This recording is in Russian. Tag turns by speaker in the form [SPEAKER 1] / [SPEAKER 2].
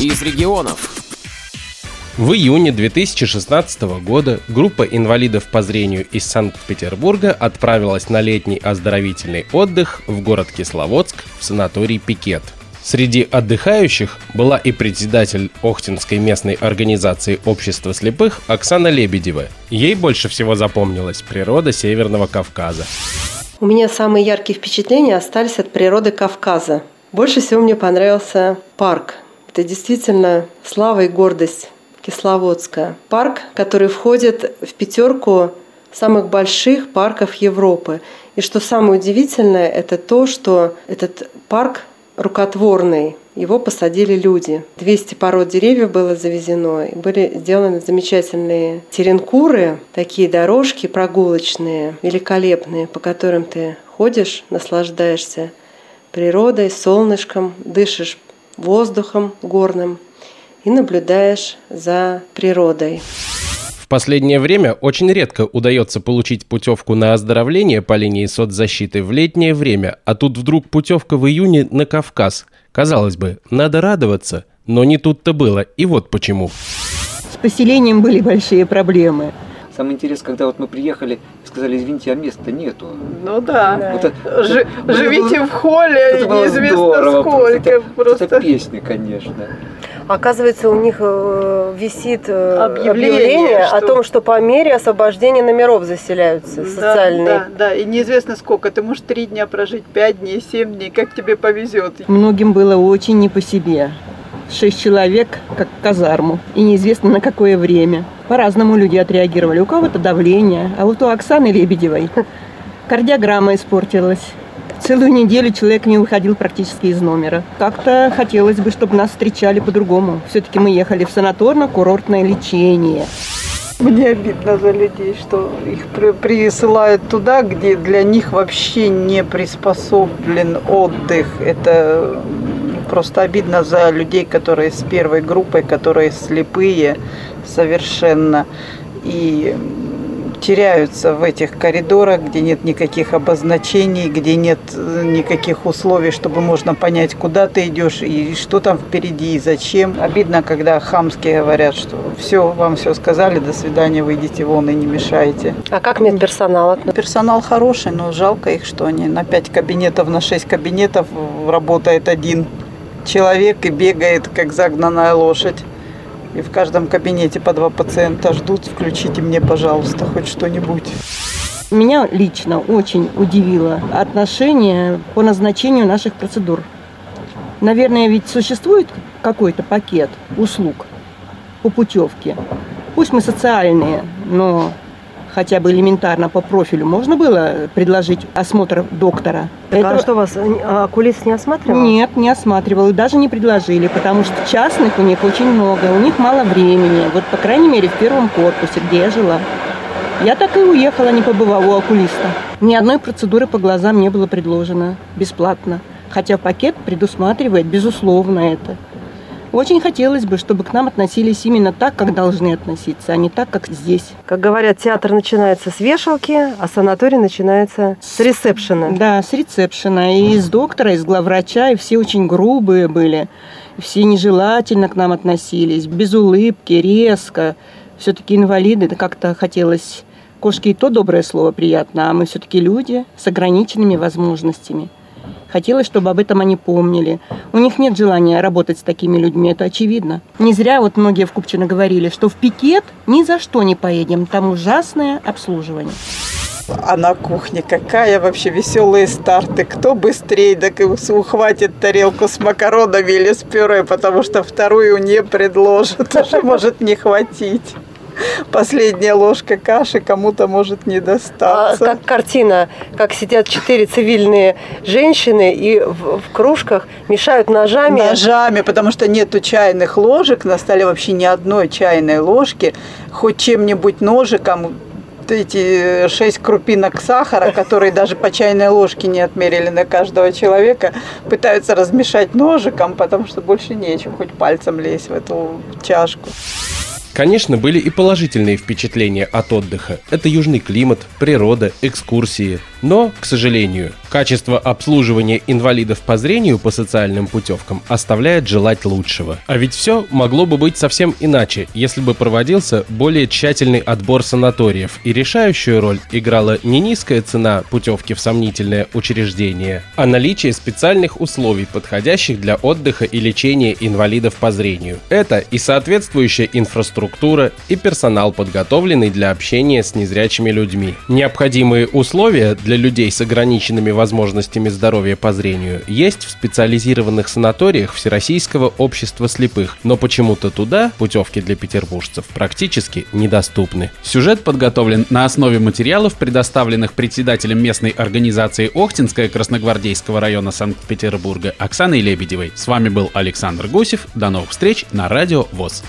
[SPEAKER 1] из регионов.
[SPEAKER 2] В июне 2016 года группа инвалидов по зрению из Санкт-Петербурга отправилась на летний оздоровительный отдых в город Кисловодск в санаторий «Пикет». Среди отдыхающих была и председатель Охтинской местной организации общества слепых Оксана Лебедева. Ей больше всего запомнилась природа Северного Кавказа.
[SPEAKER 3] У меня самые яркие впечатления остались от природы Кавказа. Больше всего мне понравился парк. Это действительно слава и гордость Кисловодска. Парк, который входит в пятерку самых больших парков Европы. И что самое удивительное, это то, что этот парк рукотворный. Его посадили люди. 200 пород деревьев было завезено. И были сделаны замечательные теренкуры, такие дорожки прогулочные, великолепные, по которым ты ходишь, наслаждаешься природой, солнышком, дышишь воздухом горным и наблюдаешь за природой.
[SPEAKER 2] В последнее время очень редко удается получить путевку на оздоровление по линии соцзащиты в летнее время, а тут вдруг путевка в июне на Кавказ. Казалось бы, надо радоваться, но не тут-то было, и вот почему.
[SPEAKER 4] С поселением были большие проблемы.
[SPEAKER 5] Самое интересное, когда вот мы приехали, сказали, извините, а места нету.
[SPEAKER 6] Ну да. да. Вот это, Ж, вот, живите было, в холле, это неизвестно здорово, сколько.
[SPEAKER 5] Просто, просто. это песня, конечно.
[SPEAKER 3] Оказывается, у них э, висит э, объявление, объявление что... о том, что по мере освобождения номеров заселяются да, социальные.
[SPEAKER 6] Да, да, и неизвестно сколько. Ты можешь три дня прожить, пять дней, семь дней, как тебе повезет.
[SPEAKER 4] Многим было очень не по себе шесть человек, как казарму, и неизвестно на какое время. По-разному люди отреагировали. У кого-то давление, а вот у Оксаны Лебедевой кардиограмма испортилась. Целую неделю человек не выходил практически из номера. Как-то хотелось бы, чтобы нас встречали по-другому. Все-таки мы ехали в санаторно-курортное лечение.
[SPEAKER 6] Мне обидно за людей, что их присылают туда, где для них вообще не приспособлен отдых. Это Просто обидно за людей, которые с первой группой, которые слепые совершенно и теряются в этих коридорах, где нет никаких обозначений, где нет э, никаких условий, чтобы можно понять, куда ты идешь и что там впереди и зачем. Обидно, когда хамские говорят, что все, вам все сказали, до свидания, выйдите вон и не мешайте.
[SPEAKER 3] А как медперсонал?
[SPEAKER 6] Персонал хороший, но жалко их, что они на 5 кабинетов, на 6 кабинетов работает один человек и бегает, как загнанная лошадь. И в каждом кабинете по два пациента ждут. Включите мне, пожалуйста, хоть что-нибудь.
[SPEAKER 4] Меня лично очень удивило отношение по назначению наших процедур. Наверное, ведь существует какой-то пакет услуг по путевке. Пусть мы социальные, но хотя бы элементарно по профилю можно было предложить осмотр доктора?
[SPEAKER 3] Так, Это... А что вас, а окулист не осматривал?
[SPEAKER 4] Нет, не осматривал и даже не предложили, потому что частных у них очень много, у них мало времени. Вот, по крайней мере, в первом корпусе, где я жила. Я так и уехала, не побывав у окулиста. Ни одной процедуры по глазам не было предложено бесплатно. Хотя пакет предусматривает, безусловно, это. Очень хотелось бы, чтобы к нам относились именно так, как должны относиться, а не так, как здесь.
[SPEAKER 3] Как говорят, театр начинается с вешалки, а санаторий начинается с ресепшена.
[SPEAKER 4] Да, с ресепшена. И из доктора, из главврача, и все очень грубые были. Все нежелательно к нам относились, без улыбки, резко. Все-таки инвалиды, это как-то хотелось... Кошки и то доброе слово приятно, а мы все-таки люди с ограниченными возможностями. Хотелось, чтобы об этом они помнили. У них нет желания работать с такими людьми, это очевидно. Не зря вот многие в Купчино говорили, что в пикет ни за что не поедем, там ужасное обслуживание.
[SPEAKER 6] А на кухне какая вообще веселые старты. Кто быстрее так ухватит тарелку с макаронами или с пюре, потому что вторую не предложат. Уже может не хватить последняя ложка каши кому-то может не достаться.
[SPEAKER 3] А, как картина, как сидят четыре цивильные женщины и в, в кружках мешают ножами.
[SPEAKER 6] Ножами, потому что нету чайных ложек на столе вообще ни одной чайной ложки. Хоть чем-нибудь ножиком эти шесть крупинок сахара, которые даже по чайной ложке не отмерили на каждого человека, пытаются размешать ножиком, потому что больше нечем, хоть пальцем лезть в эту чашку.
[SPEAKER 2] Конечно, были и положительные впечатления от отдыха. Это южный климат, природа, экскурсии. Но, к сожалению, качество обслуживания инвалидов по зрению по социальным путевкам оставляет желать лучшего. А ведь все могло бы быть совсем иначе, если бы проводился более тщательный отбор санаториев, и решающую роль играла не низкая цена путевки в сомнительное учреждение, а наличие специальных условий, подходящих для отдыха и лечения инвалидов по зрению. Это и соответствующая инфраструктура, и персонал, подготовленный для общения с незрячими людьми. Необходимые условия для людей с ограниченными возможностями здоровья по зрению есть в специализированных санаториях Всероссийского общества слепых, но почему-то туда путевки для петербуржцев практически недоступны. Сюжет подготовлен на основе материалов, предоставленных председателем местной организации Охтинская Красногвардейского района Санкт-Петербурга Оксаной Лебедевой. С вами был Александр Гусев. До новых встреч на Радио ВОЗ.